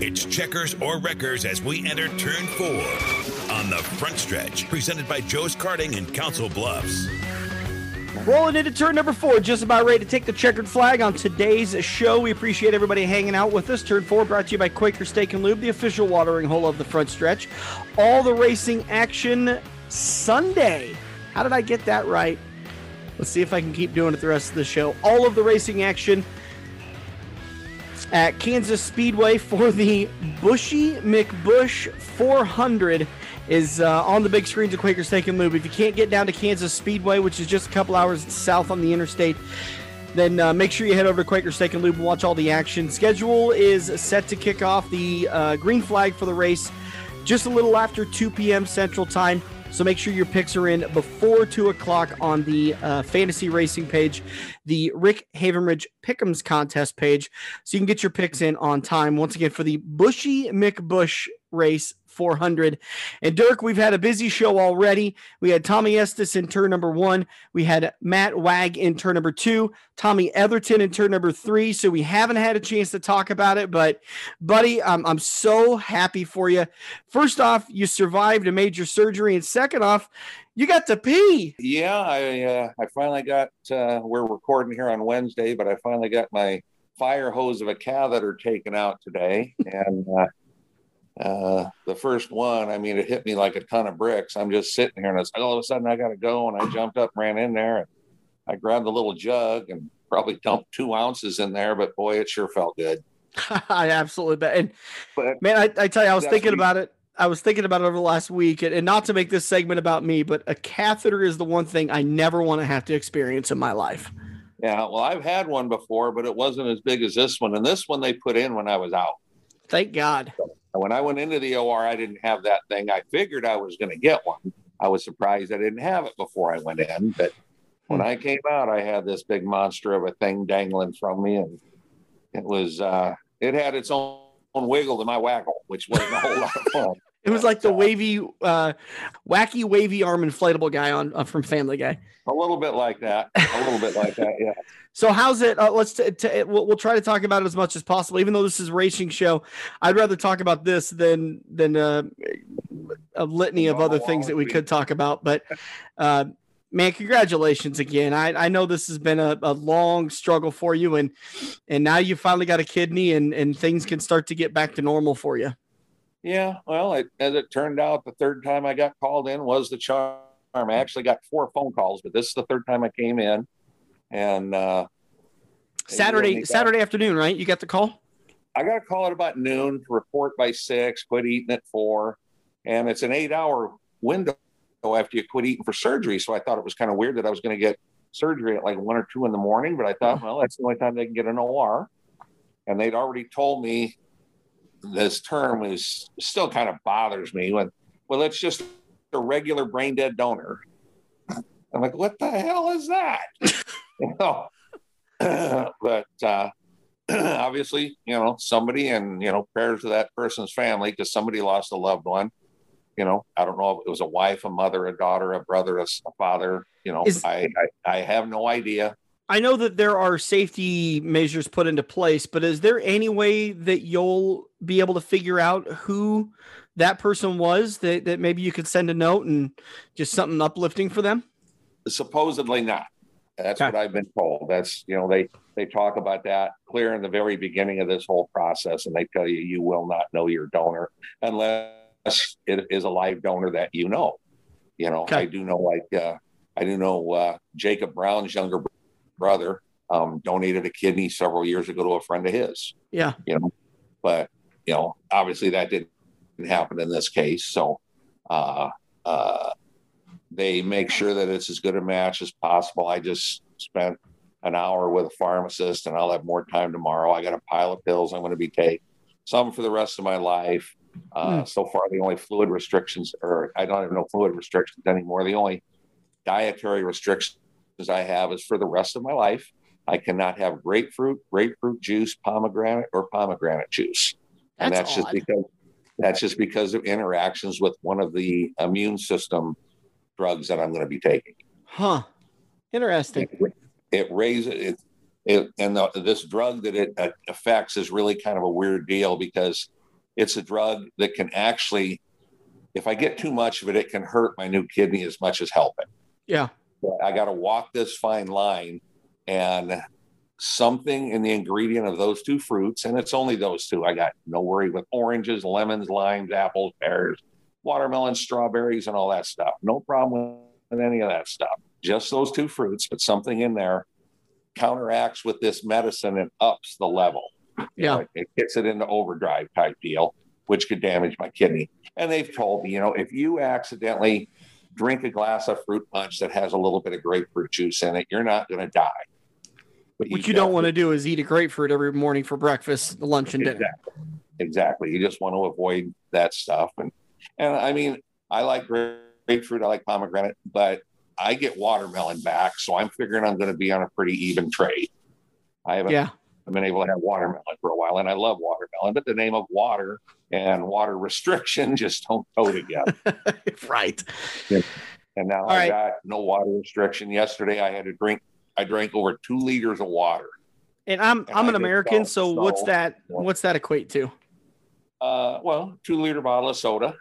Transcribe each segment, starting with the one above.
It's checkers or wreckers as we enter turn four on the front stretch, presented by Joe's Karting in Council Bluffs. Rolling into turn number four, just about ready to take the checkered flag on today's show. We appreciate everybody hanging out with us. Turn four brought to you by Quaker Steak and Lube, the official watering hole of the front stretch. All the racing action Sunday. How did I get that right? Let's see if I can keep doing it the rest of the show. All of the racing action at Kansas Speedway for the Buschy McBusch 400 is uh, on the big screens of Quaker Steak and Lube. If you can't get down to Kansas Speedway, which is just a couple hours south on the interstate, then uh, make sure you head over to Quaker Steak and Lube and watch all the action. Schedule is set to kick off the uh, green flag for the race just a little after 2 p.m. Central Time. So make sure your picks are in before 2 o'clock on the uh, fantasy racing page, the Rick Havenridge Pick'ems contest page. So you can get your picks in on time. Once again, for the Buschy McBusch race 400. And Dirk, we've had a busy show already. We had Tommy Estes in turn number one. We had Matt Wag in turn number two. Tommy Etherton in turn number three. So we haven't had a chance to talk about it, but buddy, I'm, I'm so happy for you. First off, you survived a major surgery. And second off, you got to pee. Yeah, I uh, I finally got. Uh, we're recording here on Wednesday, but I finally got my fire hose of a catheter taken out today, and uh, uh, the first one, I mean, it hit me like a ton of bricks. I'm just sitting here and it's all of a sudden I got to go. And I jumped up, ran in there, and I grabbed a little jug and probably dumped two ounces in there. But boy, it sure felt good. I absolutely bet. And but man, I, I tell you, I was thinking about it. I was thinking about it over the last week, and, and not to make this segment about me, but a catheter is the one thing I never want to have to experience in my life. Yeah, well, I've had one before, but it wasn't as big as this one. And this one they put in when I was out. Thank God. So, when I went into the OR, I didn't have that thing. I figured I was going to get one. I was surprised I didn't have it before I went in, but when I came out, I had this big monster of a thing dangling from me, and it was uh, it had its own wiggle to my waggle, which wasn't a whole lot of fun. It was like the wavy, uh, wacky wavy arm inflatable guy on uh, from Family Guy. A little bit like that. A little bit like that. Yeah. So how's it? Uh, let's t- t- we'll, we'll, try to talk about it as much as possible. Even though this is a racing show, I'd rather talk about this than than uh, a litany of other things that we could talk about. But uh, man, congratulations again. I, I know this has been a, a long struggle for you, and and now you finally got a kidney, and and things can start to get back to normal for you. Yeah, well, it, as it turned out, the third time I got called in was the charm. I actually got four phone calls, but this is the third time I came in. And uh, Saturday, Saturday afternoon, right? You got the call. I got a call at about noon to report by six. Quit eating at four, and it's an eight-hour window after you quit eating for surgery. So I thought it was kind of weird that I was going to get surgery at like one or two in the morning. But I thought, well, that's the only time they can get an OR. And they'd already told me this term is still kind of bothers me when well it's just a regular brain dead donor i'm like what the hell is that know but uh, obviously you know somebody and you know prayers to that person's family because somebody lost a loved one you know i don't know if it was a wife a mother a daughter a brother a, a father you know is, I, I i have no idea I know that there are safety measures put into place, but is there any way that you'll be able to figure out who that person was that, that maybe you could send a note and just something uplifting for them? Supposedly not. That's okay. what I've been told. That's, you know, they, they talk about that clear in the very beginning of this whole process. And they tell you, you will not know your donor unless it is a live donor that you know. You know, okay. I do know like, uh, I do know uh, Jacob Brown's younger brother um, donated a kidney several years ago to a friend of his. Yeah. You know, but you know, obviously that didn't happen in this case. So uh, uh, they make sure that it's as good a match as possible. I just spent an hour with a pharmacist, and I'll have more time tomorrow. I got a pile of pills I'm going to be taking, some for the rest of my life. Uh, mm. So far, the only fluid restrictions, or I don't even know fluid restrictions anymore. The only dietary restrictions I have is for the rest of my life. I cannot have grapefruit, grapefruit juice, pomegranate, or pomegranate juice. That's and that's odd. just because that's just because of interactions with one of the immune system drugs that I'm going to be taking. Huh. Interesting. It, it raises it, it and the, this drug that it affects is really kind of a weird deal because it's a drug that can actually, if I get too much of it, it can hurt my new kidney as much as help it. Yeah. I got to walk this fine line and something in the ingredient of those two fruits, and it's only those two. I got no worry with oranges, lemons, limes, apples, pears, watermelons, strawberries, and all that stuff. No problem with any of that stuff. Just those two fruits, but something in there counteracts with this medicine and ups the level. Yeah. know, it, gets it into overdrive type deal, which could damage my kidney. And they've told me, you know, if you accidentally drink a glass of fruit punch that has a little bit of grapefruit juice in it, you're not going to die. But what you, don't want to do is eat a grapefruit every morning for breakfast, lunch, and exactly. dinner. Exactly. You just want to avoid that stuff. And and I mean, I like grapefruit, I like pomegranate, but I get watermelon back, so I'm figuring I'm going to be on a pretty even trade. I haven't yeah. I've been able to have watermelon for a while, and I love watermelon, but the name of water and water restriction just don't go together. right. And now All I right. got no water restriction. Yesterday I had to drink. I drank over two liters of water. And I'm And I'm I an American, don't so what's that what's that equate to? Uh, well, two liter bottle of soda,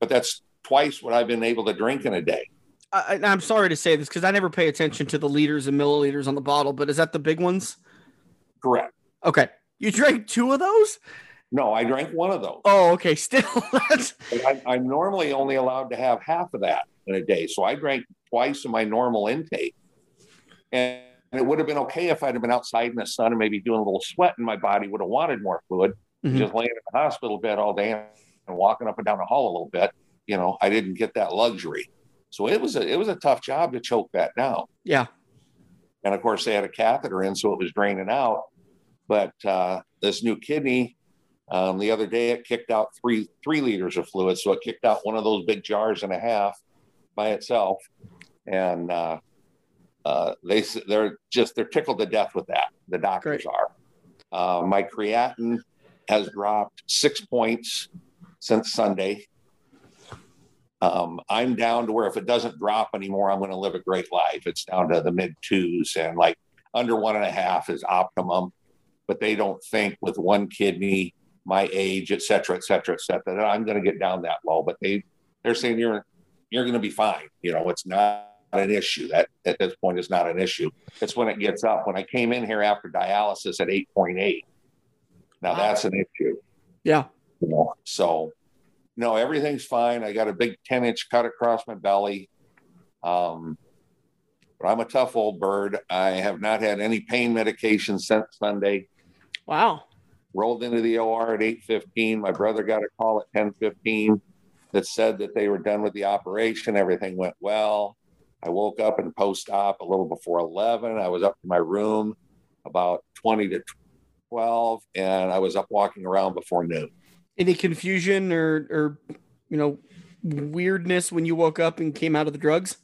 but that's twice what I've been able to drink in a day. I, I'm sorry to say this because I never pay attention to the liters and milliliters on the bottle, but is that the big ones? Correct. Okay. You drank two of those? No, I drank one of those. Oh, okay. Still, that's I, I'm normally only allowed to have half of that in a day. So I drank twice of my normal intake. And it would have been okay if I'd have been outside in the sun and maybe doing a little sweat and my body would have wanted more fluid. Mhm. Just laying in the hospital bed all day and walking up and down the hall a little bit, you know, I didn't get that luxury. So it was a it was a tough job to choke that down. yeah. And of course, they had a catheter in, so it was draining out. But uh, this new kidney, um, the other day, it kicked out three three liters of fluid, so it kicked out one of those big jars and a half by itself. And uh, uh, they they're just they're tickled to death with that. The doctors Great. are. Uh, my creatinine has dropped six points since Sunday. Um, I'm down to where if it doesn't drop anymore, I'm going to live a great life. It's down to the mid twos and like under one and a half is optimum. But they don't think with one kidney, my age, et cetera, et cetera, et cetera, that I'm going to get down that low. But they they're saying you're you're going to be fine. You know, it's not an issue. That at this point is not an issue. It's when it gets up. When I came in here after dialysis at 8.8, now Wow. that's an issue Yeah. You know. So no, everything's fine. I got a big 10 inch cut across my belly. Um, but I'm a tough old bird. I have not had any pain medication since Sunday. Wow. Rolled into the OR at 8:15. My brother got a call at 10:15 that said that they were done with the operation. Everything went well. I woke up in post-op a little before 11. I was up to my room about 20 to 12, and I was up walking around before noon. Any confusion or or you know weirdness when you woke up and came out of the drugs?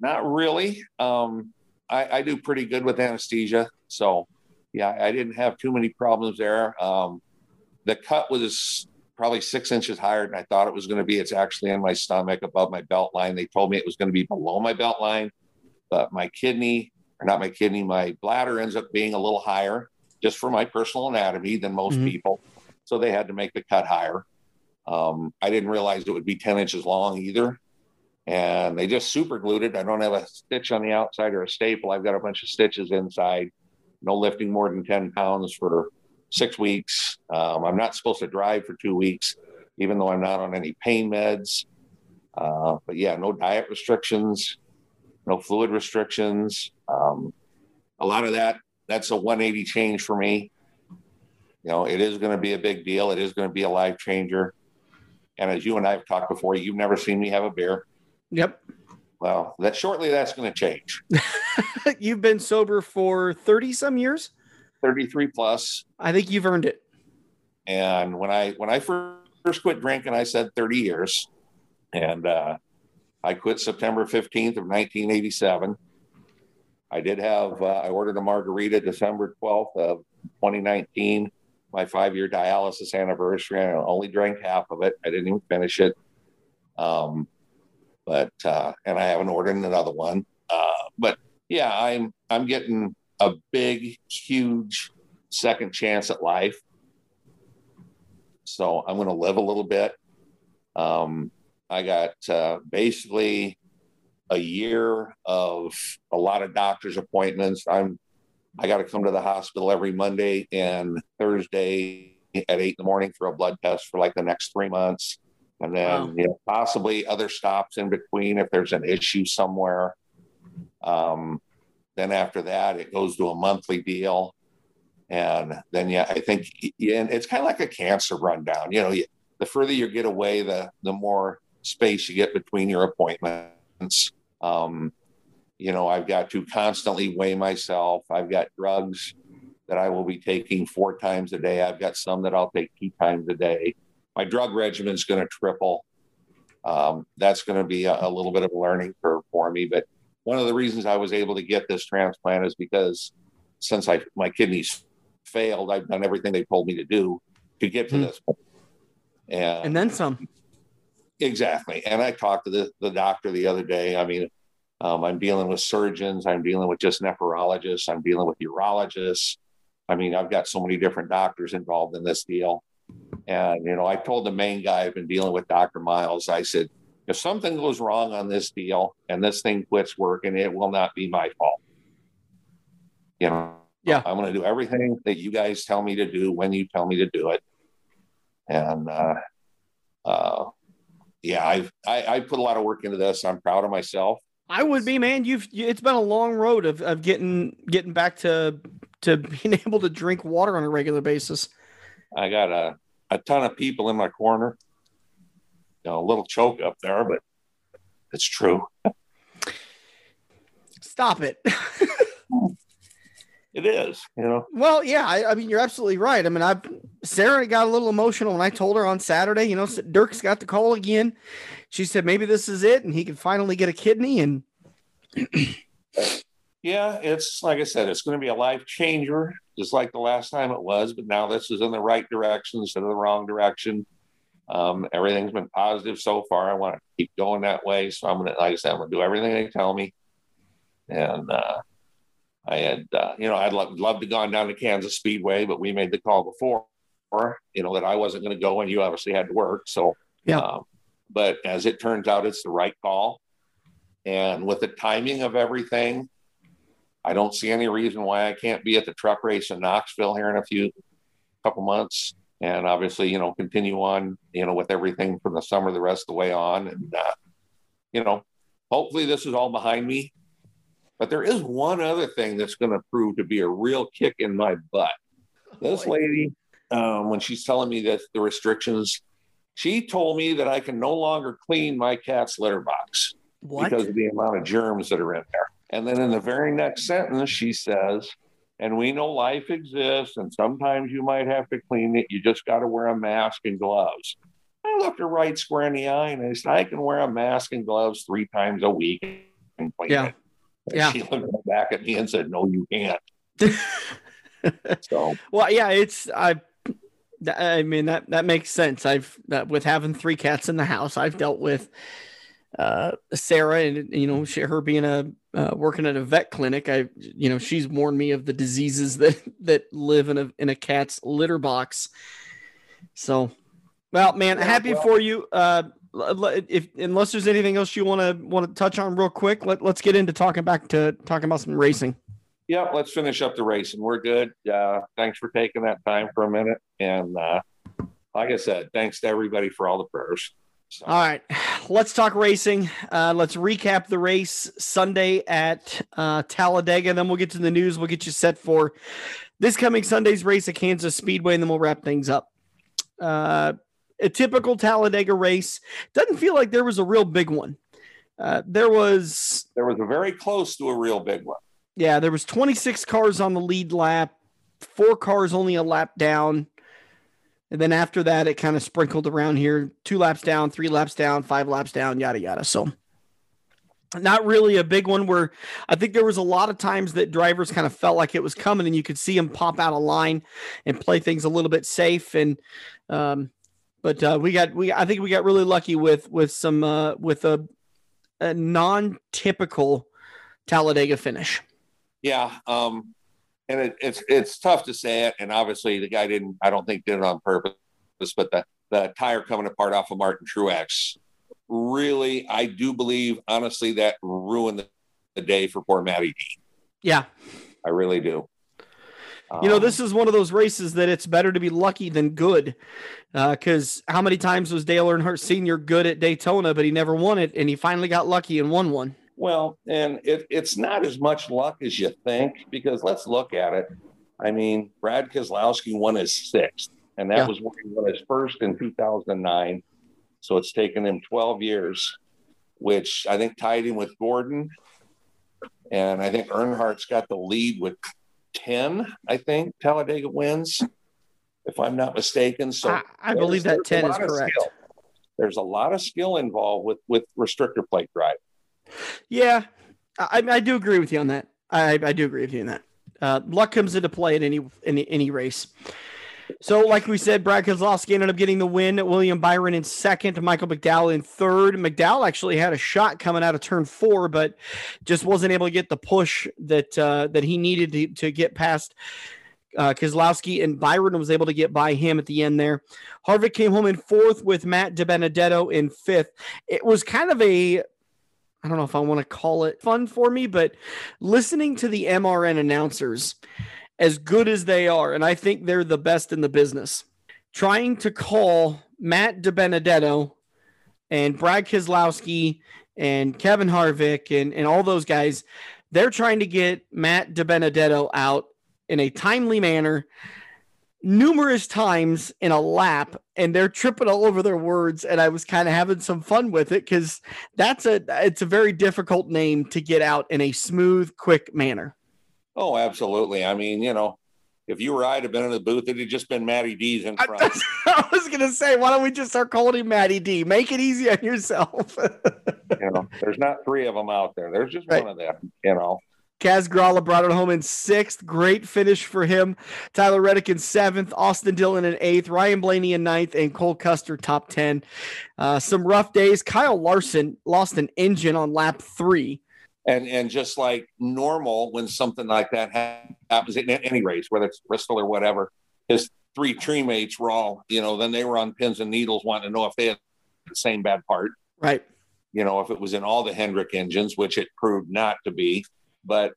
Not really. Um, I, I do pretty good with anesthesia. So, yeah, I didn't have too many problems there. Um, the cut was probably six inches higher than I thought it was going to be. It's actually in my stomach above my belt line. They told me it was going to be below my belt line, but my kidney, or not my kidney, my bladder ends up being a little higher just for my personal anatomy than most Mhm. people. So they had to make the cut higher. Um, I didn't realize it would be 10 inches long either and they just super glued it. I don't have a stitch on the outside or a staple. I've got a bunch of stitches inside. No lifting more than 10 pounds for six weeks. Um, I'm not supposed to drive for two weeks, even though I'm not on any pain meds. Uh, but yeah, no diet restrictions, no fluid restrictions. Um, a lot of that, that's a 180 change for me. You know, it is going to be a big deal. It is going to be a life changer. And as you and I have talked before, you've never seen me have a beer. Yep. Well, that shortly that's going to change. You've been sober for 30 some years? 33 plus. I think you've earned it. And when I when I first quit drinking, I said 30 years. And uh, I quit September 15th of 1987. I did have uh, I ordered a margarita December 12th of 2019, my five year dialysis anniversary. I only drank half of it. I didn't even finish it. Um, but uh, and I haven't ordered another one. Uh, but yeah, I'm I'm getting a big, huge second chance at life. so I'm going to live a little bit. Um, I got uh, basically a year of a lot of doctor's appointments. I'm I got to come to the hospital every Monday and Thursday at eight in the morning for a blood test for like the next three months, and then wow. you know possibly other stops in between if there's an issue somewhere. Um, then after that, it goes to a monthly deal, and then yeah, I think and it's kind of like a cancer rundown. You know, you, the further you get away, the the more space you get between your appointments. Um, you know, I've got to constantly weigh myself. I've got drugs that I will be taking four times a day. I've got some that I'll take two times a day. My drug regimen is going to triple. Um, that's going to be a, a, little bit of a learning curve for me. But one of the reasons I was able to get this transplant is because since I my kidneys failed, I've done everything they told me to do to get to mm. this point. And, and then some. Exactly. And I talked to the, the doctor the other day. I mean, um, I'm dealing with surgeons. I'm dealing with just nephrologists. I'm dealing with urologists. I mean, I've got so many different doctors involved in this deal. And, you know, I told the main guy I've been dealing with, Dr. Miles, I said, if something goes wrong on this deal and this thing quits working, it will not be my fault. You know, yeah, I'm going to do everything that you guys tell me to do when you tell me to do it. And, uh, uh, yeah, I've, I, I put a lot of work into this. I'm proud of myself. I would be, man. You've it's been a long road of, of getting getting back to to being able to drink water on a regular basis. I got a, a ton of people in my corner. You know, a little choke up there, but it's true. Stop it. it is, you know. Well, yeah, I, I, mean, you're absolutely right. I mean, I Sarah got a little emotional when I told her on Saturday. You know, Dirk's got the call again. She said maybe this is it, and he can finally get a kidney. And yeah, it's like I said, it's going to be a life changer, just like the last time it was. But now this is in the right direction instead of the wrong direction. Um, everything's been positive so far. I want to keep going that way. So I'm going to, like I said, I'm going to do everything they tell me. And uh, I had, uh, you know, I'd lo- love to gone down to Kansas Speedway, but we made the call before, you know, that I wasn't going to go and you obviously had to work. So, yeah. Um, but as it turns out, it's the right call. And with the timing of everything, I don't see any reason why I can't be at the truck race in Knoxville here in a few couple months. And obviously, you know, continue on, you know, with everything from the summer the rest of the way on. And, uh, you know, hopefully this is all behind me. But there is one other thing that's going to prove to be a real kick in my butt. This lady, um, when she's telling me that the restrictions, she told me that I can no longer clean my cat's litter box what? because of the amount of germs that are in there. And then in the very next sentence, she says, and we know life exists, and sometimes you might have to clean it. You just got to wear a mask and gloves. I looked her right square in the eye and I said, I can wear a mask and gloves three times a week and clean yeah. it. And yeah. She looked back at me and said, No, you can't. so, well, yeah, it's, I, I mean, that, that makes sense. I've, that, with having three cats in the house, I've dealt with, uh, Sarah and you know she, her being a uh, working at a vet clinic, I you know she's warned me of the diseases that that live in a in a cat's litter box. So, well, man, yeah, happy well, for you. Uh, if unless there's anything else you want to want to touch on real quick, let let's get into talking back to talking about some racing. Yep, let's finish up the race and We're good. Uh, thanks for taking that time for a minute, and uh, like I said, thanks to everybody for all the prayers. So. All right, let's talk racing. Uh, let's recap the race Sunday at uh, Talladega. Then we'll get to the news. We'll get you set for this coming Sunday's race at Kansas Speedway, and then we'll wrap things up. Uh, a typical Talladega race doesn't feel like there was a real big one. Uh, there was there was a very close to a real big one. Yeah, there was 26 cars on the lead lap, four cars only a lap down. And then after that, it kind of sprinkled around here two laps down, three laps down, five laps down, yada, yada. So, not really a big one where I think there was a lot of times that drivers kind of felt like it was coming and you could see them pop out of line and play things a little bit safe. And, um, but uh, we got, we, I think we got really lucky with, with some, uh, with a, a non typical Talladega finish. Yeah. Um, and it, it's it's tough to say it. And obviously, the guy didn't. I don't think did it on purpose. but the, the tire coming apart off of Martin Truex really, I do believe, honestly, that ruined the, the day for poor Matty D. Yeah. I really do. You know, Um, this is one of those races that it's better to be lucky than good. Because how many times was Dale Earnhardt Sr. good at Daytona, but he never won it, and he finally got lucky and won one? Well, and it, it's not as much luck as you think because let's look at it. I mean, Brad Keselowski won his sixth, and that Yeah. was when he won his first in 2009. So it's taken him 12 years, which I think tied him with Gordon. And I think Earnhardt's got the lead with 10, I think, Talladega wins, if I'm not mistaken. So I, I believe that 10 is a lot of correct. skill. There's a lot of skill involved with with restrictor plate drive. Yeah, I, I do agree with you on that. I, I do agree with you on that. Uh, luck comes into play in any any any race. So, like we said, Brad Keselowski ended up getting the win. William Byron in second, Michael McDowell in third. McDowell actually had a shot coming out of turn four, but just wasn't able to get the push that uh, that he needed to, to get past uh, Keselowski, and Byron was able to get by him at the end there. Harvick came home in fourth with Matt DiBenedetto in fifth. It was kind of a I don't know if I want to call it fun for me, but listening to the MRN announcers, as good as they are, and I think they're the best in the business, trying to call Matt DiBenedetto and Brad Keselowski and Kevin Harvick and, and all those guys, they're trying to get Matt DiBenedetto out in a timely manner numerous times in a lap and they're tripping all over their words and i was kind of having some fun with it because that's a it's a very difficult name to get out in a smooth quick manner Oh, absolutely. I mean, you know, if you or I'd have been in the booth, it'd have just been Matty D's in front. I was gonna say why don't we just start calling him matty d make it easy on yourself you know, there's not three of them out there. There's just Right. one of them. You know, Kaz Grala brought it home in sixth. Great finish for him. Tyler Reddick in seventh. Austin Dillon in eighth. Ryan Blaney in ninth. And Cole Custer top 10. Uh, some rough days. Kyle Larson lost an engine on lap three. and and just like normal, when something like that happens in any race, whether it's Bristol or whatever, his three teammates were all, you know, then they were on pins and needles, wanting to know if they had the same bad part. Right. you know, if it was in all the Hendrick engines, which it proved not to be. But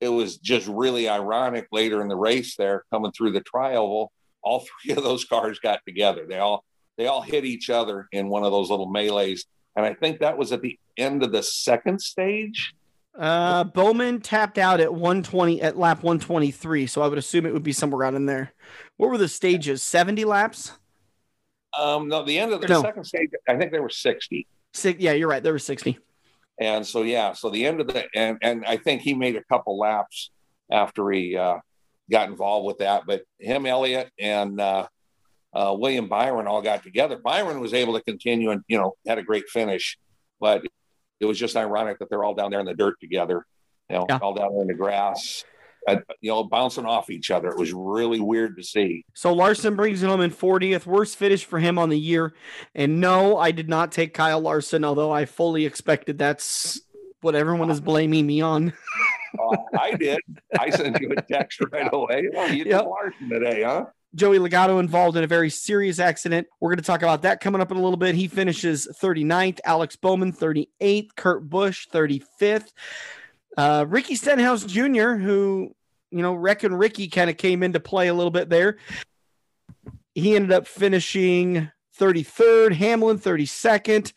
it was just really ironic later in the race there coming through the trioval, all three of those cars got together. They all they all hit each other in one of those little melees. And I think that was at the end of the second stage. Uh, Bowman tapped out at 120 at lap 123. So I would assume it would be somewhere out in there. What were the stages? 70 laps? Um, no, the end of the No. second stage, I think there were 60. Six, yeah, you're right. There were 60. And so yeah, so the end of the and and I think he made a couple laps after he uh, got involved with that. But him, Elliott, and uh, uh, William Byron all got together. Byron was able to continue and you know had a great finish, but it was just ironic that they're all down there in the dirt together, you know, Yeah. all down there in the grass, uh, you know, bouncing off each other. It was really weird to see. So Larson brings it home in 40th. Worst finish for him on the year. And no, I did not take Kyle Larson, although I fully expected that's what everyone is blaming me on. Uh, I did. I sent you a text right away. Oh, you Yep. Larson today, huh? Joey Logano involved in a very serious accident. We're going to talk about that coming up in a little bit. He finishes 39th, Alex Bowman 38th, Kurt Busch 35th. Uh, Ricky Stenhouse Jr., who, you know, Wreckin' Ricky kind of came into play a little bit there. He ended up finishing 33rd, Hamlin 32nd.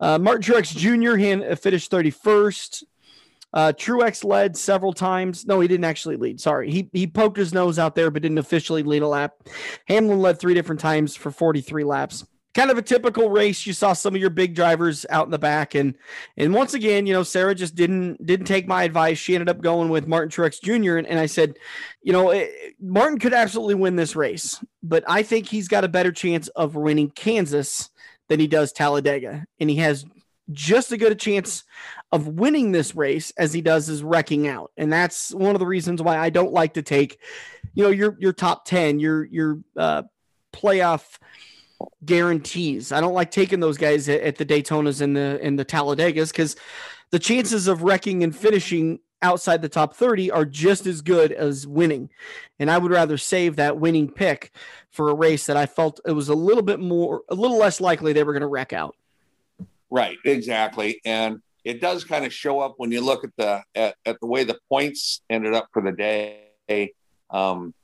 Uh, Martin Truex Jr. He finished 31st. Uh, Truex led several times. No, he didn't actually lead. Sorry. He, he poked his nose out there, but didn't officially lead a lap. Hamlin led three different times for 43 laps. Kind of a typical race. You saw some of your big drivers out in the back, and and once again, you know, Sarah just didn't didn't take my advice. She ended up going with Martin Truex Jr. And, and I said, you know, eh, Martin could absolutely win this race, but I think he's got a better chance of winning Kansas than he does Talladega, and he has just as good a chance of winning this race as he does is wrecking out. And that's one of the reasons why I don't like to take, you know, your your top 10, your your uh playoff guarantees. I don't like taking those guys at, at the Daytonas and the and the Talladegas because the chances of wrecking and finishing outside the top 30 are just as good as winning. And I would rather save that winning pick for a race that I felt it was a little bit more, a little less likely they were going to wreck out. Right, exactly. And it does kind of show up when you look at the at, at the way the points ended up for the day. Um,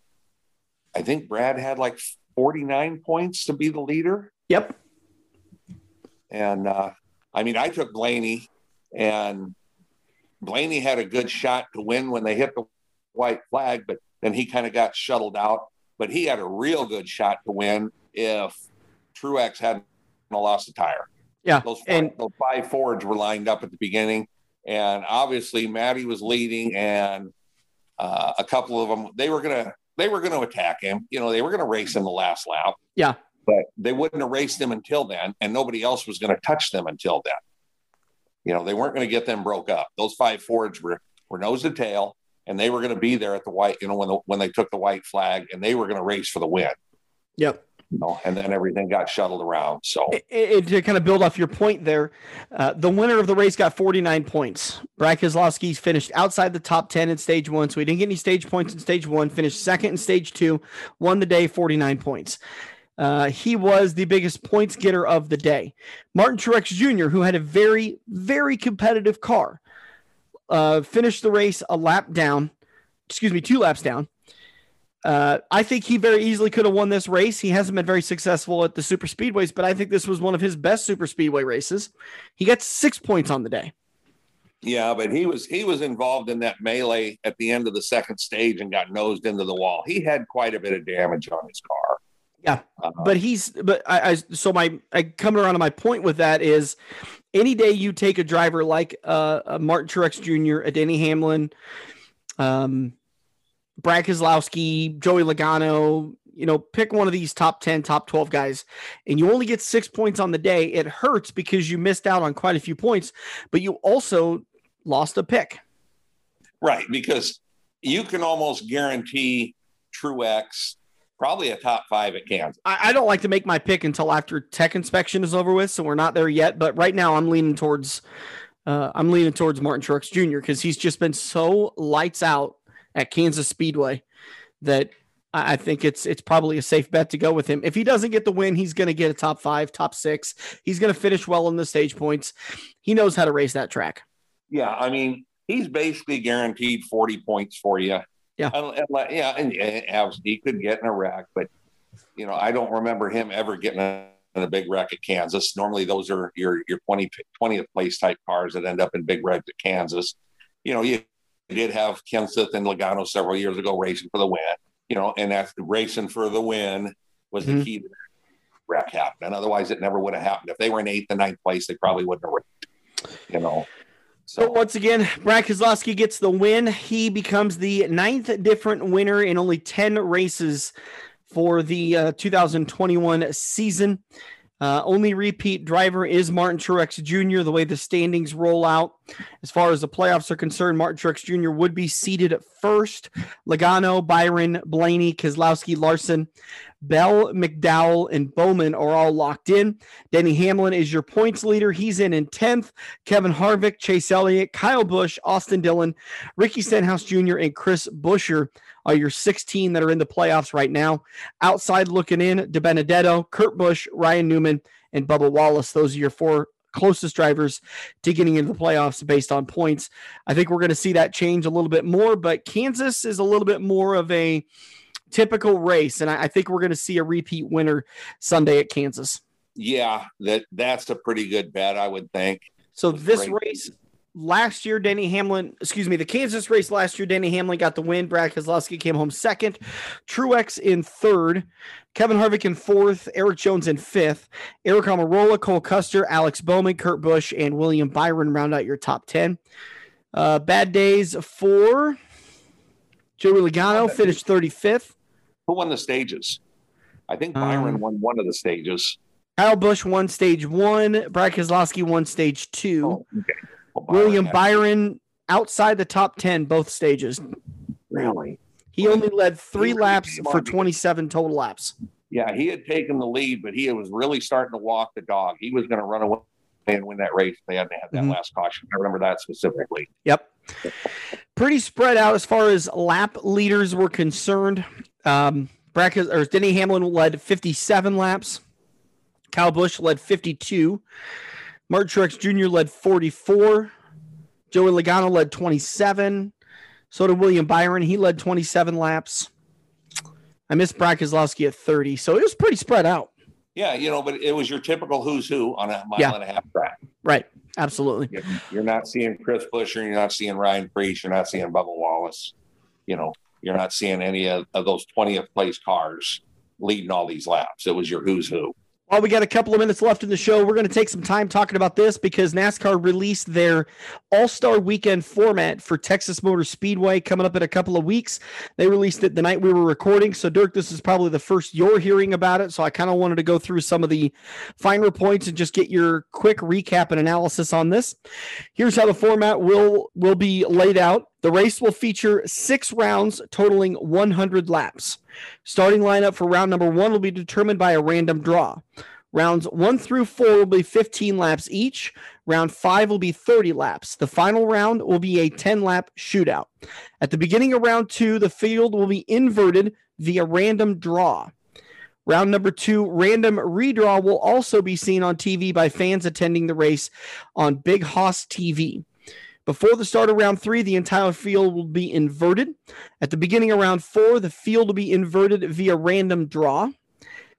I think Brad had like 49 points to be the leader. Yep. And uh, I mean, I took Blaney, and Blaney had a good shot to win when they hit the white flag, but then he kind of got shuttled out. But he had a real good shot to win if Truex hadn't lost a tire. Yeah, those five, and those five Fords were lined up at the beginning, and obviously Matty was leading, and uh, a couple of them they were gonna they were gonna attack him. You know, they were gonna race him the last lap. Yeah, but they wouldn't have raced him until then, and nobody else was going to touch them until then. You know, they weren't going to get them broke up. Those five Fords were were nose to tail, and they were going to be there at the white. You know, when the, when they took the white flag, and they were going to race for the win. Yep. You know, and then everything got shuttled around. So, it, it, to kind of build off your point there, uh, the winner of the race got 49 points. Brad Keselowski finished outside the top 10 in stage one, so he didn't get any stage points in stage one. Finished second in stage two, won the day, 49 points. Uh, he was the biggest points getter of the day. Martin Truex Jr., who had a very, very competitive car, uh, finished the race a lap down. Excuse me, two laps down. Uh, I think he very easily could have won this race. He hasn't been very successful at the super speedways, but I think this was one of his best super speedway races. He got six points on the day. Yeah, but he was he was involved in that melee at the end of the second stage and got nosed into the wall. He had quite a bit of damage on his car. Yeah, uh, but he's but I, I so my I coming around to my point with that is any day you take a driver like uh, Martin Truex Jr., a Denny Hamlin, um, Brad Keselowski, Joey Logano, you know, pick one of these top 10, top 12 guys, and you only get six points on the day. It hurts because you missed out on quite a few points, but you also lost a pick. Right. Because you can almost guarantee Truex probably a top five at Kansas. I, I, don't like to make my pick until after tech inspection is over with, so we're not there yet. But right now, I'm leaning towards uh, I'm leaning towards Martin Truex Jr. because he's just been so lights out at Kansas Speedway that I think it's it's probably a safe bet to go with him. If he doesn't get the win, he's going to get a top five, top six. He's going to finish well in the stage points. He knows how to race that track. Yeah, I mean, he's basically guaranteed 40 points for you. Yeah. Yeah, and, and he could get in a wreck, but you know, I don't remember him ever getting a, in a big wreck at Kansas. Normally, those are your your 20, 20th place type cars that end up in big wrecks at Kansas. You know, you did have Kenseth and Logano several years ago racing for the win. You know, and that's racing for the win was mm-hmm. the key to that wreck happening. Otherwise, it never would have happened. If they were in eighth and ninth place, they probably wouldn't have wrecked. You know. So once again, Brad Keselowski gets the win. He becomes the ninth different winner in only 10 races for the uh, 2021 season. Uh, only repeat driver is Martin Truex Jr. The way the standings roll out, as far as the playoffs are concerned, Martin Truex Jr. would be seated at first. Logano, Byron, Blaney, Keselowski, Larson, Bell, McDowell, and Bowman are all locked in. Denny Hamlin is your points leader. He's in in 10th. Kevin Harvick, Chase Elliott, Kyle Busch, Austin Dillon, Ricky Stenhouse Jr., and Chris Buescher are your 16 that are in the playoffs right now. Outside looking in, DiBenedetto, Kurt Busch, Ryan Newman, and Bubba Wallace. Those are your four closest drivers to getting into the playoffs based on points. I think we're going to see that change a little bit more, but Kansas is a little bit more of a typical race, and I, I think we're going to see a repeat winner Sunday at Kansas. Yeah, that that's a pretty good bet, I would think. So this great. race last year, Denny Hamlin, excuse me, the Kansas race last year, Denny Hamlin got the win. Brad Keselowski came home second. Truex in third. Kevin Harvick in fourth. Erik Jones in fifth. Aric Almirola, Cole Custer, Alex Bowman, Kurt Busch, and William Byron round out your top 10. Uh, bad days for Joey Logano, finished 35th. Who won the stages? I think Byron um, won one of the stages. Kyle Busch won stage one. Brad Keselowski won stage two. Oh, okay. well, Byron William Byron outside the top 10 both stages. Really? He only led three laps for 27 total laps. Yeah, he had taken the lead, but he was really starting to walk the dog. He was going to run away and win that race. They hadn't had that mm-hmm. last caution. I remember that specifically. Yep. Pretty spread out as far as lap leaders were concerned. Um, Brackett, or Denny Hamlin led 57 laps. Kyle Busch led 52. Martin Truex Jr. led 44. Joey Logano led 27. So did William Byron. He led 27 laps. I missed Keselowski at 30. So it was pretty spread out. Yeah, you know, but it was your typical who's who on a mile Yeah. and a half track. Right. Absolutely. You're- You're not seeing Chris Buescher, you're not seeing Ryan Preece, you're not seeing Bubba Wallace. You know, you're not seeing any of, of those 20th place cars leading all these laps. It was your who's who. While we got a couple of minutes left in the show, we're going to take some time talking about this because NASCAR released their All Star Weekend format for Texas Motor Speedway coming up in a couple of weeks. They released it the night we were recording. So, Dirk, this is probably the first you're hearing about it. So, I kind of wanted to go through some of the finer points and just get your quick recap and analysis on this. Here's how the format will will be laid out. The race will feature six rounds totaling 100 laps. Starting lineup for round number one will be determined by a random draw. Rounds one through four will be 15 laps each. Round five will be 30 laps. The final round will be a 10 lap shootout. At the beginning of round two, the field will be inverted via random draw. Round number two, random redraw, will also be seen on TV by fans attending the race on Big Hoss TV. Before the start of round three, the entire field will be inverted. At the beginning of round four, the field will be inverted via random draw.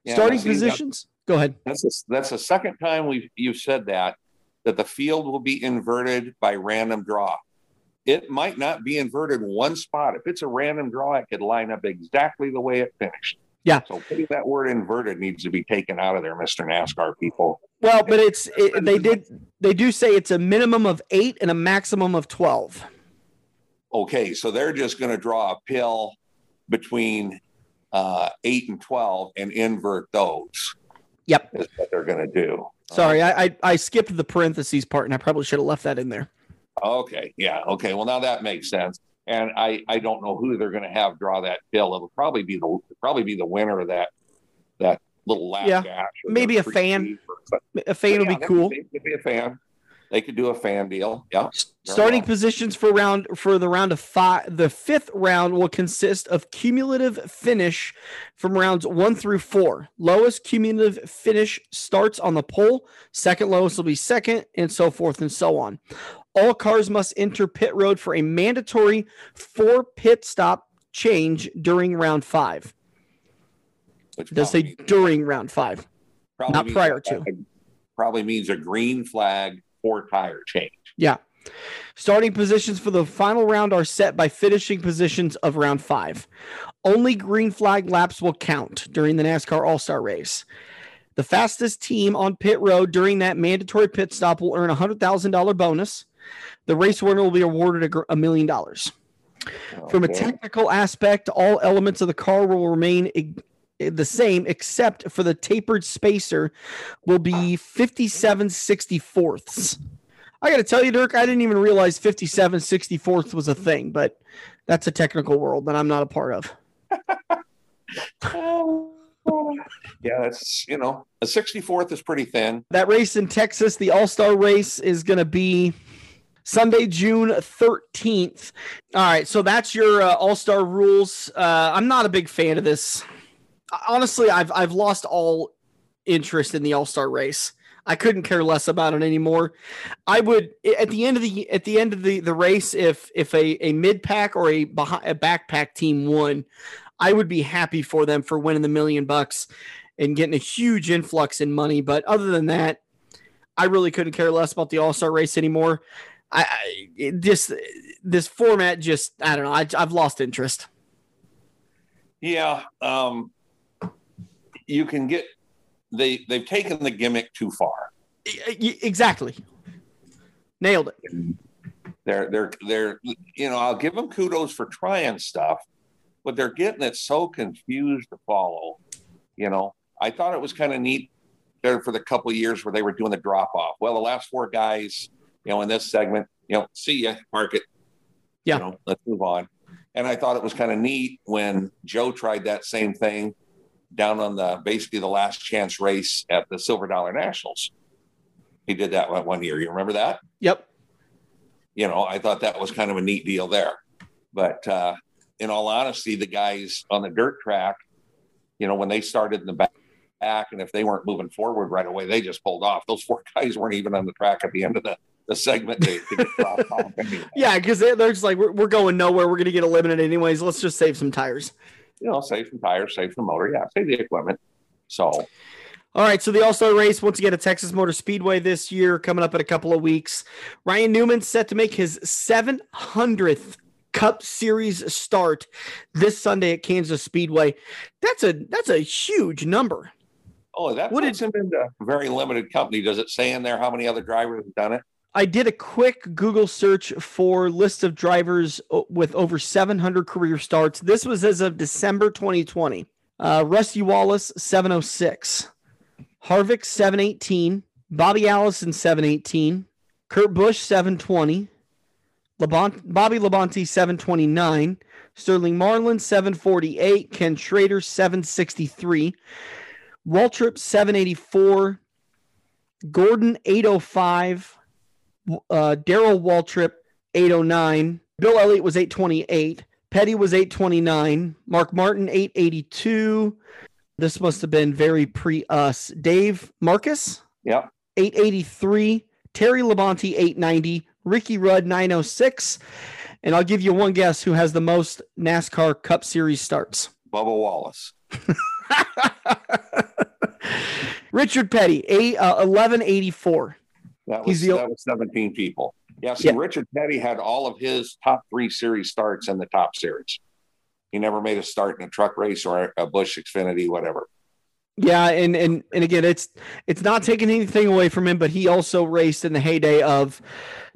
Yeah, Starting see, that- positions. Go ahead. That's the, that's the second time we've you've said that that the field will be inverted by random draw. It might not be inverted one spot. If it's a random draw, it could line up exactly the way it finished. Yeah. So putting that word inverted needs to be taken out of there, Mr. NASCAR people. Well, but it's it, they did they do say it's a minimum of eight and a maximum of twelve. Okay, so they're just going to draw a pill between uh, eight and twelve and invert those. Yep. Is what they're going to do. Sorry, I, I I skipped the parentheses part, and I probably should have left that in there. Okay, yeah, okay. Well, now that makes sense. And I I don't know who they're going to have draw that bill. It'll probably be the probably be the winner of that that little lap Yeah, maybe a fan. free or something. A fan would Yeah, be cool. Could be, could be a fan. They could do a fan deal. Yeah. Starting positions for round for the round of five. The fifth round will consist of cumulative finish from rounds one through four. Lowest cumulative finish starts on the pole. Second lowest will be second, and so forth and so on. All cars must enter pit road for a mandatory four pit stop change during round five. Which It does say during round five. probably not prior to. Probably means a green flag for tire change. Yeah. Starting positions for the final round are set by finishing positions of round five. Only green flag laps will count during the NASCAR All Star race. The fastest team on pit road during that mandatory pit stop will earn a $100,000 bonus. The race winner will be awarded a a million dollars. From a technical aspect, all elements of the car will remain the same except for the tapered spacer will be 57 64ths. I got to tell you, Dirk, I didn't even realize 57 64th was a thing, but that's a technical world that I'm not a part of. yeah, that's you know a 64th is pretty thin. That race in Texas, the All Star race, is going to be Sunday, June 13th. All right, so that's your uh, All Star rules. Uh, I'm not a big fan of this. Honestly, I've I've lost all interest in the All Star race. I couldn't care less about it anymore. I would at the end of the at the end of the, the race, if if a, a mid pack or a behind, a backpack team won, I would be happy for them for winning the million bucks and getting a huge influx in money. But other than that, I really couldn't care less about the All Star race anymore. I, I it this this format just I don't know. I, I've lost interest. Yeah, um, you can get they they've taken the gimmick too far. Exactly. Nailed it. They're they're they're you know I'll give them kudos for trying stuff, but they're getting it so confused to follow. You know, I thought it was kind of neat there for the couple of years where they were doing the drop off. Well, the last four guys, you know, in this segment, you know, see ya, mark it. Yeah. You know, let's move on. And I thought it was kind of neat when Joe tried that same thing down on the basically the last chance race at the Silver Dollar Nationals. He did that one- one year. You remember that? Yep. you know, I thought that was kind of a neat deal there. But uh, in all honesty, the guys on the dirt track, you know, when they started in the back, back and if they weren't moving forward right away, they just pulled off. Those four guys weren't even on the track at the end of the, the segment to, to get dropped off. Anyway. Yeah, because they're just like, we're, we're going nowhere. We're going to get eliminated anyways. Let's just save some tires. You know, save some tires, save some motor. Yeah, save the equipment. So, all right. So the All Star race, once again, at Texas Motor Speedway this year, coming up in a couple of weeks. Ryan Newman set to make his 700th Cup Series start this Sunday at Kansas Speedway. That's a that's a huge number. oh, that What puts him into very limited company. Does it say in there how many other drivers have done it? I did a quick Google search for list of drivers with over 700 career starts. This was as of December 2020. Uh, Rusty Wallace 706, Harvick 718, Bobby Allison 718, Kurt Busch 720, Labont- Bobby Labonte 729, Sterling Marlin 748, Ken Schrader 763, Waltrip 784, Gordon 805, uh, Darrell Waltrip 809, Bill Elliott was 828, Petty was 829, Mark Martin 882. This must have been very pre us. Dave Marcis Yep. 883, Terry Labonte 890, Ricky Rudd 906. And I'll give you one guess who has the most NASCAR Cup Series starts. Bubba Wallace. Richard Petty, a, uh, 1184. That was, the- that was 17 people. Yeah, see, Yeah. Richard Petty had all of his top three series starts in the top series. He never made a start in a truck race or a Busch Xfinity, whatever. Yeah, and and and again, it's it's not taking anything away from him, but he also raced in the heyday of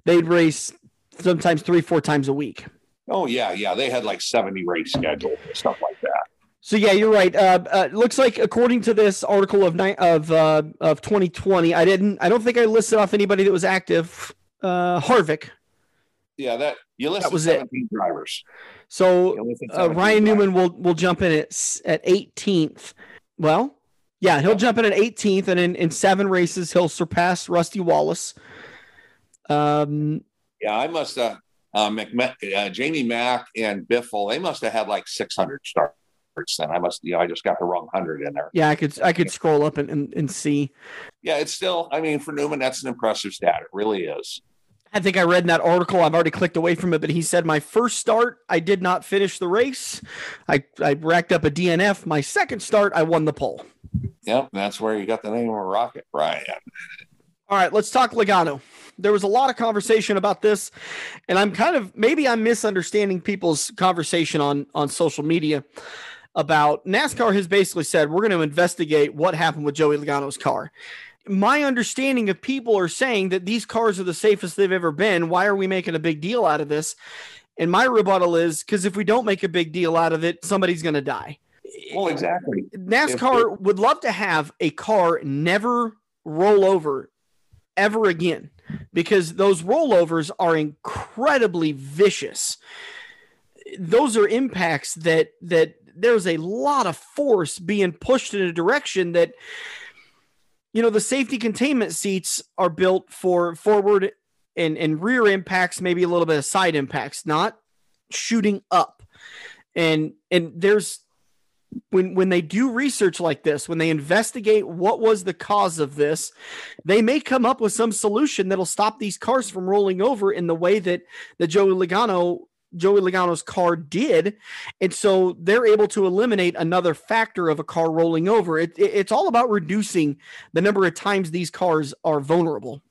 they'd race sometimes three, four times a week. Oh, yeah, yeah. They had like 70 race schedule stuff like that. So yeah, you're right. Uh, uh, looks like according to this article of ni- of uh, of 2020, I didn't. I don't think I listed off anybody that was active. Uh, Harvick. Yeah, that you listed was it. 17 drivers. So uh, 17 Ryan drivers. Newman will will jump in at at 18th. Well, yeah, he'll jump in at 18th, and in, in seven races he'll surpass Rusty Wallace. Um, Yeah, I must have, uh, McMa- uh, Jamie Mack and Biffle, they must have had like 600 starts then. I must, you know, I just got the wrong 100 in there. yeah, I could I could scroll up and, and, and see. Yeah, it's still, I mean, for Newman, that's an impressive stat. It really is. I think I read in that article. I've already clicked away from it, but he said my first start, I did not finish the race. I, I racked up a DNF. My second start, I won the pole. Yep, that's where you got the name of a Rocket Brian. All right, let's talk Logano. There was a lot of conversation about this, and I'm kind of maybe I'm misunderstanding people's conversation on on social media about NASCAR has basically said we're going to investigate what happened with Joey Logano's car. My understanding of people are saying that these cars are the safest they've ever been. Why are we making a big deal out of this? And my rebuttal is because if we don't make a big deal out of it, somebody's going to die. Well, exactly. NASCAR would love to have a car never roll over ever again because those rollovers are incredibly vicious. Those are impacts that that there's a lot of force being pushed in a direction that you know the safety containment seats are built for forward and and rear impacts maybe a little bit of side impacts not shooting up. And and there's when when they do research like this when they investigate what was the cause of this they may come up with some solution that'll stop these cars from rolling over in the way that that Joey Logano Joey Logano's car did and so they're able to eliminate another factor of a car rolling over it, it- it's all about reducing the number of times these cars are vulnerable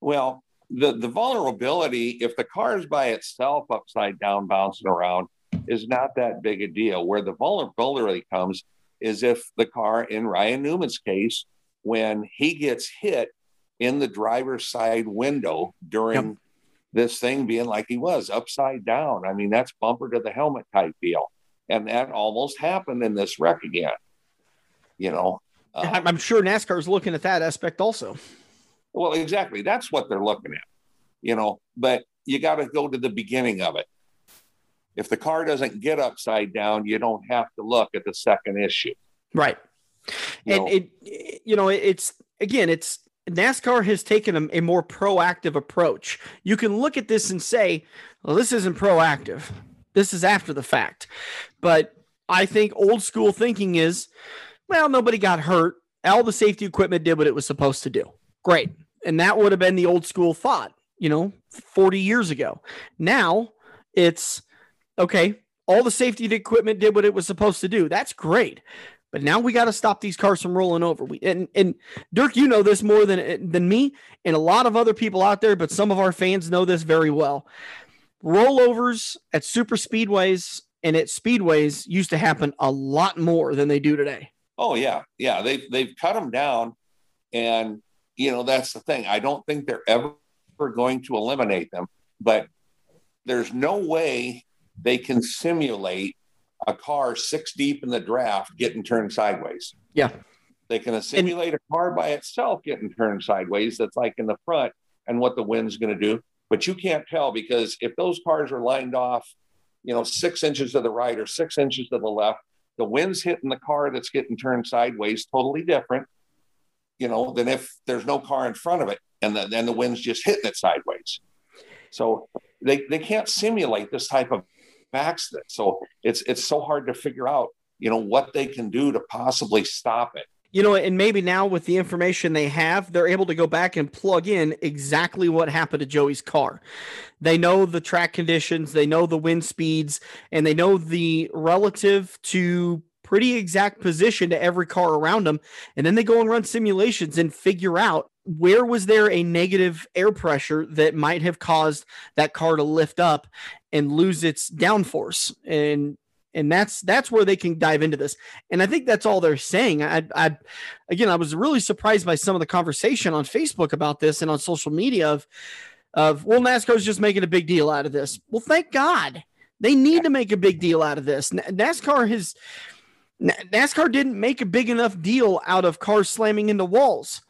Well, the, the vulnerability, if the car is by itself upside down, bouncing around, is not that big a deal. Where the vulnerability comes is if the car, in Ryan Newman's case, when he gets hit in the driver's side window during Yep. This thing being like he was upside down. I mean, that's bumper to the helmet type deal. And that almost happened in this wreck again. You know, uh, I'm sure NASCAR is looking at that aspect also Well, exactly. That's what they're looking at, you know, but you got to go to the beginning of it. If the car doesn't get upside down, you don't have to look at the second issue. Right. you and know. it you know it's again it's NASCAR has taken a, a, more proactive approach. You can look at this and say, well, this isn't proactive. This is after the fact. But I think old school thinking is, well, nobody got hurt. All the safety equipment did what it was supposed to do. Great. And that would have been the old school thought, you know, 40 years ago. Now it's okay, all the safety equipment did what it was supposed to do. That's great. But now we got to stop these cars from rolling over. We and, and Dirk, you know this more than than me and a lot of other people out there, but some of our fans know this very well. Rollovers at super speedways and at speedways used to happen a lot more than they do today. Oh yeah, yeah. They've they've cut them down, and you know that's the thing. I don't think they're ever going to eliminate them, but there's no way they can simulate a car six deep in the draft getting turned sideways. Yeah. They can simulate a car by itself getting turned sideways that's like in the front and what the wind's going to do. But you can't tell because if those cars are lined off, you know, six inches to the right or six inches to the left, the wind's hitting the car that's getting turned sideways totally different, you know, than if there's no car in front of it and then the wind's just hitting it sideways. So they, they can't simulate this type of accident. So it's it's so hard to figure out, you know, what they can do to possibly stop it. You know, and maybe now with the information they have, they're able to go back and plug in exactly what happened to Joey's car. They know the track conditions, they know the wind speeds, and they know the relative to pretty exact position to every car around them. And then they go and run simulations and figure out where was there a negative air pressure that might have caused that car to lift up and lose its downforce. And and that's that's where they can dive into this. And i think that's all they're saying. I i again i was really surprised by some of the conversation on facebook about this and on social media of of well nascar's just making a big deal out of this. Well thank god. They need to make a big deal out of this. Nascar has nascar didn't make a big enough deal out of cars slamming into walls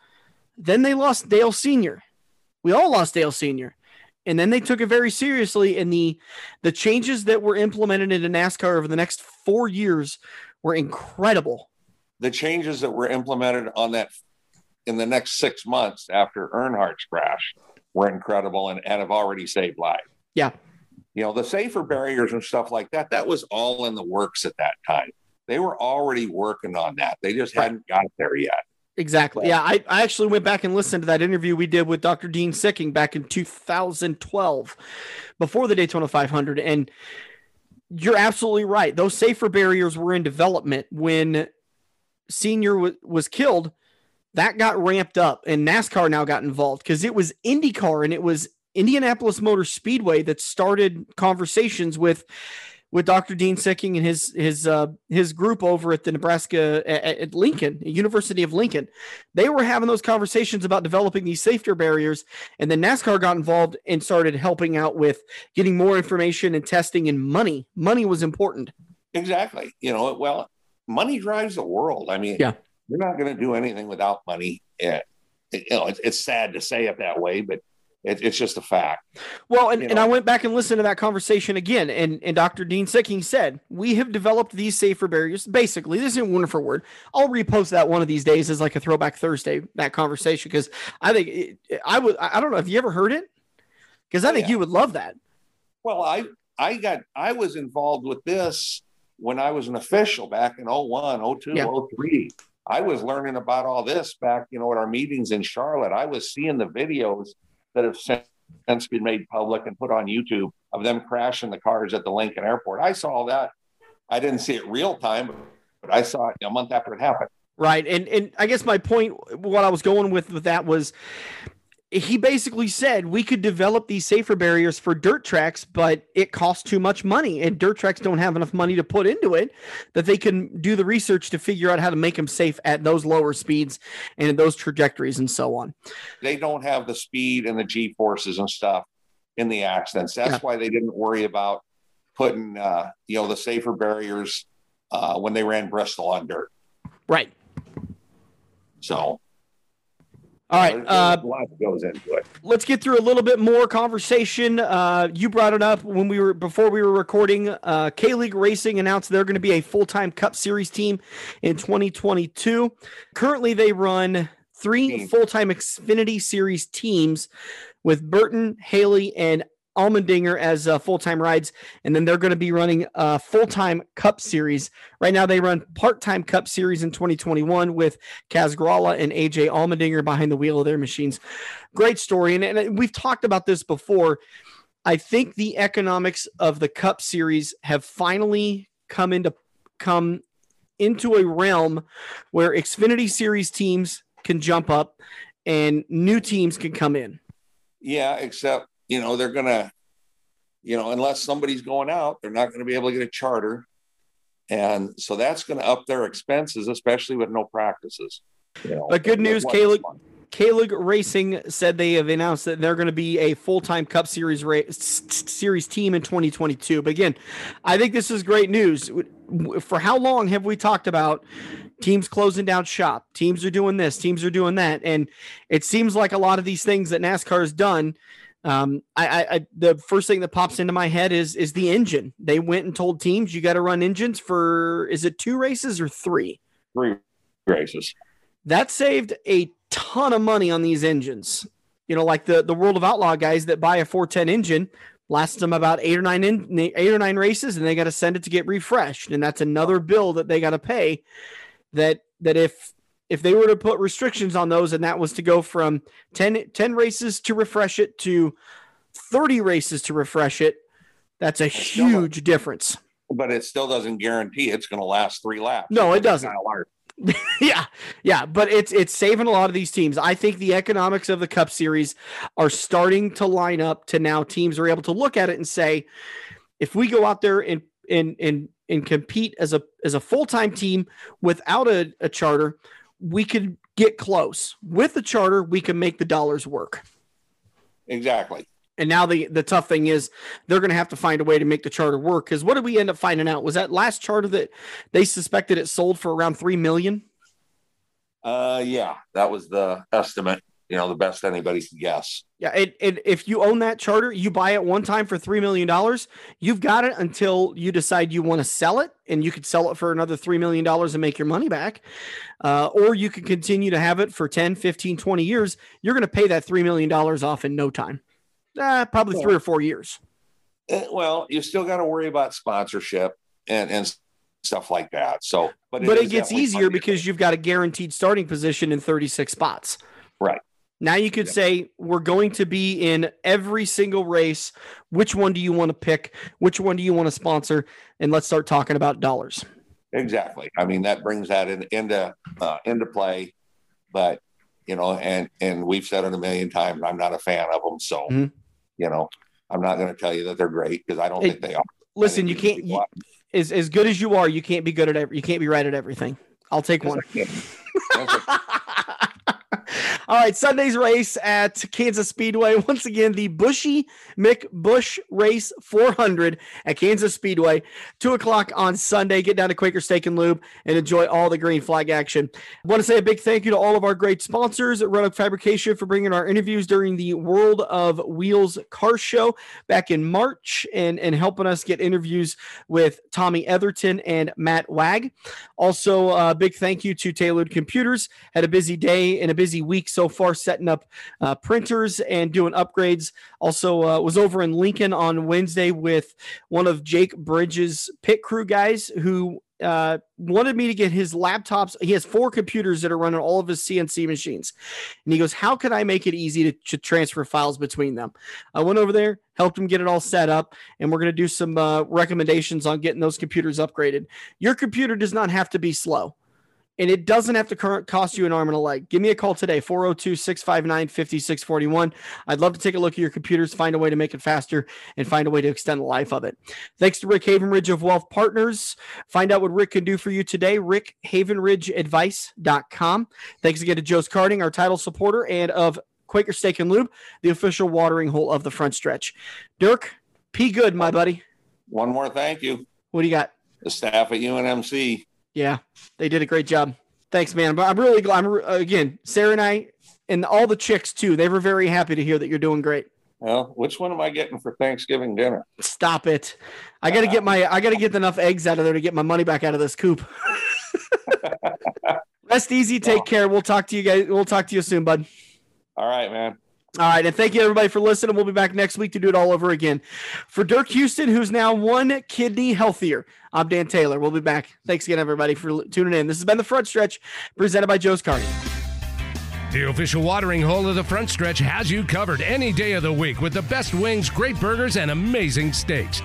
then they lost Dale Sr. We all lost Dale Sr. And then they took it very seriously. And the the changes that were implemented into NASCAR over the next four years were incredible. The changes that were implemented on that in the next six months after Earnhardt's crash were incredible and, and have already saved lives. Yeah. You know, the safer barriers and stuff like that, that was all in the works at that time. They were already working on that. They just right. hadn't got there yet. Exactly. Yeah, I, I actually went back and listened to that interview we did with Dr. Dean Sicking back in 2012 before the Daytona 500. And you're absolutely right. Those safer barriers were in development when Senior w- was killed. That got ramped up, and NASCAR now got involved because it was IndyCar and it was Indianapolis Motor Speedway that started conversations with with Dr. Dean Sicking and his his uh, his group over at the Nebraska at, at, Lincoln, University of Lincoln. They were having those conversations about developing these safety barriers, and then NASCAR got involved and started helping out with getting more information and testing and money. Money was important. Exactly. You know, well, money drives the world. I mean, yeah, you're not going to do anything without money. Yeah. You know, it's, it's sad to say it that way, but it, it's just a fact. Well, and, and I went back and listened to that conversation again, and, and Dr. Dean Sicking said, We have developed these safer barriers. Basically, this isn't wonderful word. I'll repost that one of these days as like a throwback Thursday, that conversation, because I think it, I would, I don't know, have you ever heard it? Because I oh, think yeah. you would love that. Well, I, I got, I was involved with this when I was an official back in 01, 02, yeah. 03. I was learning about all this back, you know, at our meetings in Charlotte. I was seeing the videos that have since been made public and put on YouTube of them crashing the cars at the Lincoln Airport. I saw that. I didn't see it real time, but I saw it a month after it happened. Right, and and I guess my point, what I was going with with that was, he basically said we could develop these safer barriers for dirt tracks, but it costs too much money, and dirt tracks don't have enough money to put into it that they can do the research to figure out how to make them safe at those lower speeds and those trajectories and so on. They don't have the speed and the G forces and stuff in the accidents. That's yeah. why they didn't worry about putting uh, you know the safer barriers uh, when they ran Bristol on dirt. Right. So all right. Uh, a lot goes into it. Let's get through a little bit more conversation. Uh, you brought it up when we were before we were recording. Uh, Kaulig Racing announced they're going to be a full time Cup Series team in 2022. Currently, they run three full-time Xfinity Series teams with Burton, Haley, and Allmendinger as uh, full-time rides, and then they're going to be running a full-time Cup Series. Right now, they run part-time Cup Series in 2021 with Kaz Grala and AJ Allmendinger behind the wheel of their machines. Great story, and, and we've talked about this before. I think the economics of the Cup Series have finally come into come into a realm where Xfinity Series teams can jump up and new teams can come in. Yeah, except you know they're gonna, you know, unless somebody's going out, they're not going to be able to get a charter, and so that's going to up their expenses, especially with no practices. You know, But good news, Caleb- Kaulig Racing said they have announced that they're going to be a full-time Cup Series ra- s- s- series team in 2022. But again, I think this is great news. For how long have we talked about teams closing down shop? Teams are doing this, teams are doing that, and it seems like a lot of these things that NASCAR has done. Um, I, I, I the first thing that pops into my head is is the engine. They went and told teams you got to run engines for is it two races or three? three races. that saved a ton of money on these engines. You know, like the the World of Outlaw guys that buy a 410 engine lasts them about eight or nine in eight or nine races, and they got to send it to get refreshed, and that's another bill that they got to pay. That that if if they were to put restrictions on those, and that was to go from 10, 10 races to refresh it to 30 races to refresh it, that's a huge difference. But it still doesn't guarantee it's going to last three laps. No, it doesn't. Yeah, yeah, but it's it's saving a lot of these teams. I think the economics of the Cup Series are starting to line up to now teams are able to look at it and say, if we go out there and and and and compete as a as a full time team without a, a charter, we could get close. With the charter, we can make the dollars work. Exactly. And now the the tough thing is they're going to have to find a way to make the charter work. Because what did we end up finding out? Was that last charter that they suspected it sold for around three million? Uh, yeah, that was the estimate. You know, the best anybody can guess. Yeah, and, and if you own that charter, you buy it one time for three million dollars. You've got it until you decide you want to sell it, and you could sell it for another three million dollars and make your money back. Uh, or you could continue to have it for 10, 15, 20 years. You're going to pay that three million dollars off in no time. Uh, probably three or four years. Eh, well, you still got to worry about sponsorship and and stuff like that. So, but but it gets easier because you've got a guaranteed starting position in 36 spots. Right. Now you could Yeah. say we're going to be in every single race. Which one do you want to pick? Which one do you want to sponsor? And let's start talking about dollars. exactly. I mean, that brings that in, into uh, into play. But you know, and and we've said it a million times. I'm not a fan of them. So, Mhm. you know, I'm not going to tell you that they're great because I don't It- think they are. Listen, you can't you, as as good as you are, you can't be good at every, you can't be right at everything. I'll take one. All right, Sunday's race at Kansas Speedway. Once again, the Buschy McBusch Race 400 at Kansas Speedway. Two o'clock on Sunday. Get down to Quaker Steak and Lube and enjoy all the green flag action. I want to say a big thank you to all of our great sponsors at Roanoke Fabrication for bringing our interviews during the World of Wheels Car Show back in March and, and helping us get interviews with Tommy Etherton and Matt Wag. Also, a big thank you to Tailored Computers. Had a busy day and a busy week so far setting up uh, printers and doing upgrades. Also, uh, was over in Lincoln on Wednesday with one of Jake Bridges' pit crew guys who uh, wanted me to get his laptops. He has four computers that are running all of his CNC machines. And he goes, How can I make it easy to, to transfer files between them? I went over there, helped him get it all set up, and we're going to do some uh, recommendations on getting those computers upgraded. Your computer does not have to be slow. And it doesn't have to cost you an arm and a leg. Give me a call today, 402 659 5641. I'd love to take a look at your computers, find a way to make it faster, and find a way to extend the life of it. Thanks to Rick Havenridge of Wealth Partners. Find out what Rick can do for you today, rickhavenridgeadvice.com. Thanks again to Joe's Karting, our title supporter, and of Quaker Steak and Lube, the official watering hole of the front stretch. Dirk, P. Good, my buddy. one more thank you, What do you got? the staff at UNMC. Yeah, they did a great job. Thanks, man. But I'm really glad. I'm, again, Sarah and I, and all the chicks too. They were very happy to hear that you're doing great. Well, which one am I getting for Thanksgiving dinner? Stop it. I got to get my. I got to get enough eggs out of there to get my money back out of this coop. Rest easy. Take care. We'll talk to you guys. We'll talk to you soon, bud. All right, man. All right, and thank you everybody for listening. We'll be back next week to do it all over again. For Dirk Houston, who's now one kidney healthier, I'm Dan Taylor. We'll be back. Thanks again, everybody, for tuning in. This has been the Front Stretch, presented by Joe's Karting. The official watering hole of the Front Stretch has you covered any day of the week with the best wings, great burgers, and amazing steaks.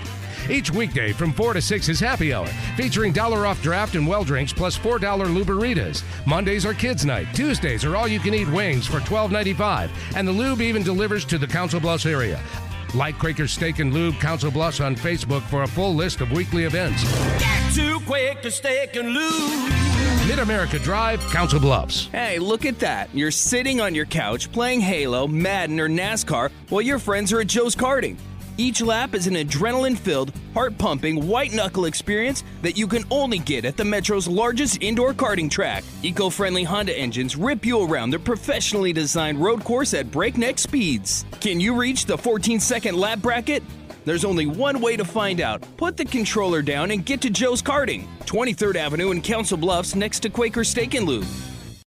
Each weekday from 4 to 6 is happy hour, featuring dollar off draft and well drinks plus $4 Luberitas. Mondays are kids' night. Tuesdays are all you can eat wings for $12.95. And the lube even delivers to the Council Bluffs area. Like Quaker Steak and Lube Council Bluffs on Facebook for a full list of weekly events. Get to Quaker Steak and Lube. Mid America Drive, Council Bluffs. Hey, look at that. You're sitting on your couch playing Halo, Madden, or NASCAR while your friends are at Joe's Karting. Each lap is an adrenaline filled, heart pumping, white knuckle experience that you can only get at the Metro's largest indoor karting track. Eco friendly Honda engines rip you around the professionally designed road course at breakneck speeds. Can you reach the 14 second lap bracket? There's only one way to find out. Put the controller down and get to Joe's Karting, 23rd Avenue in Council Bluffs next to Quaker Steak and Lube.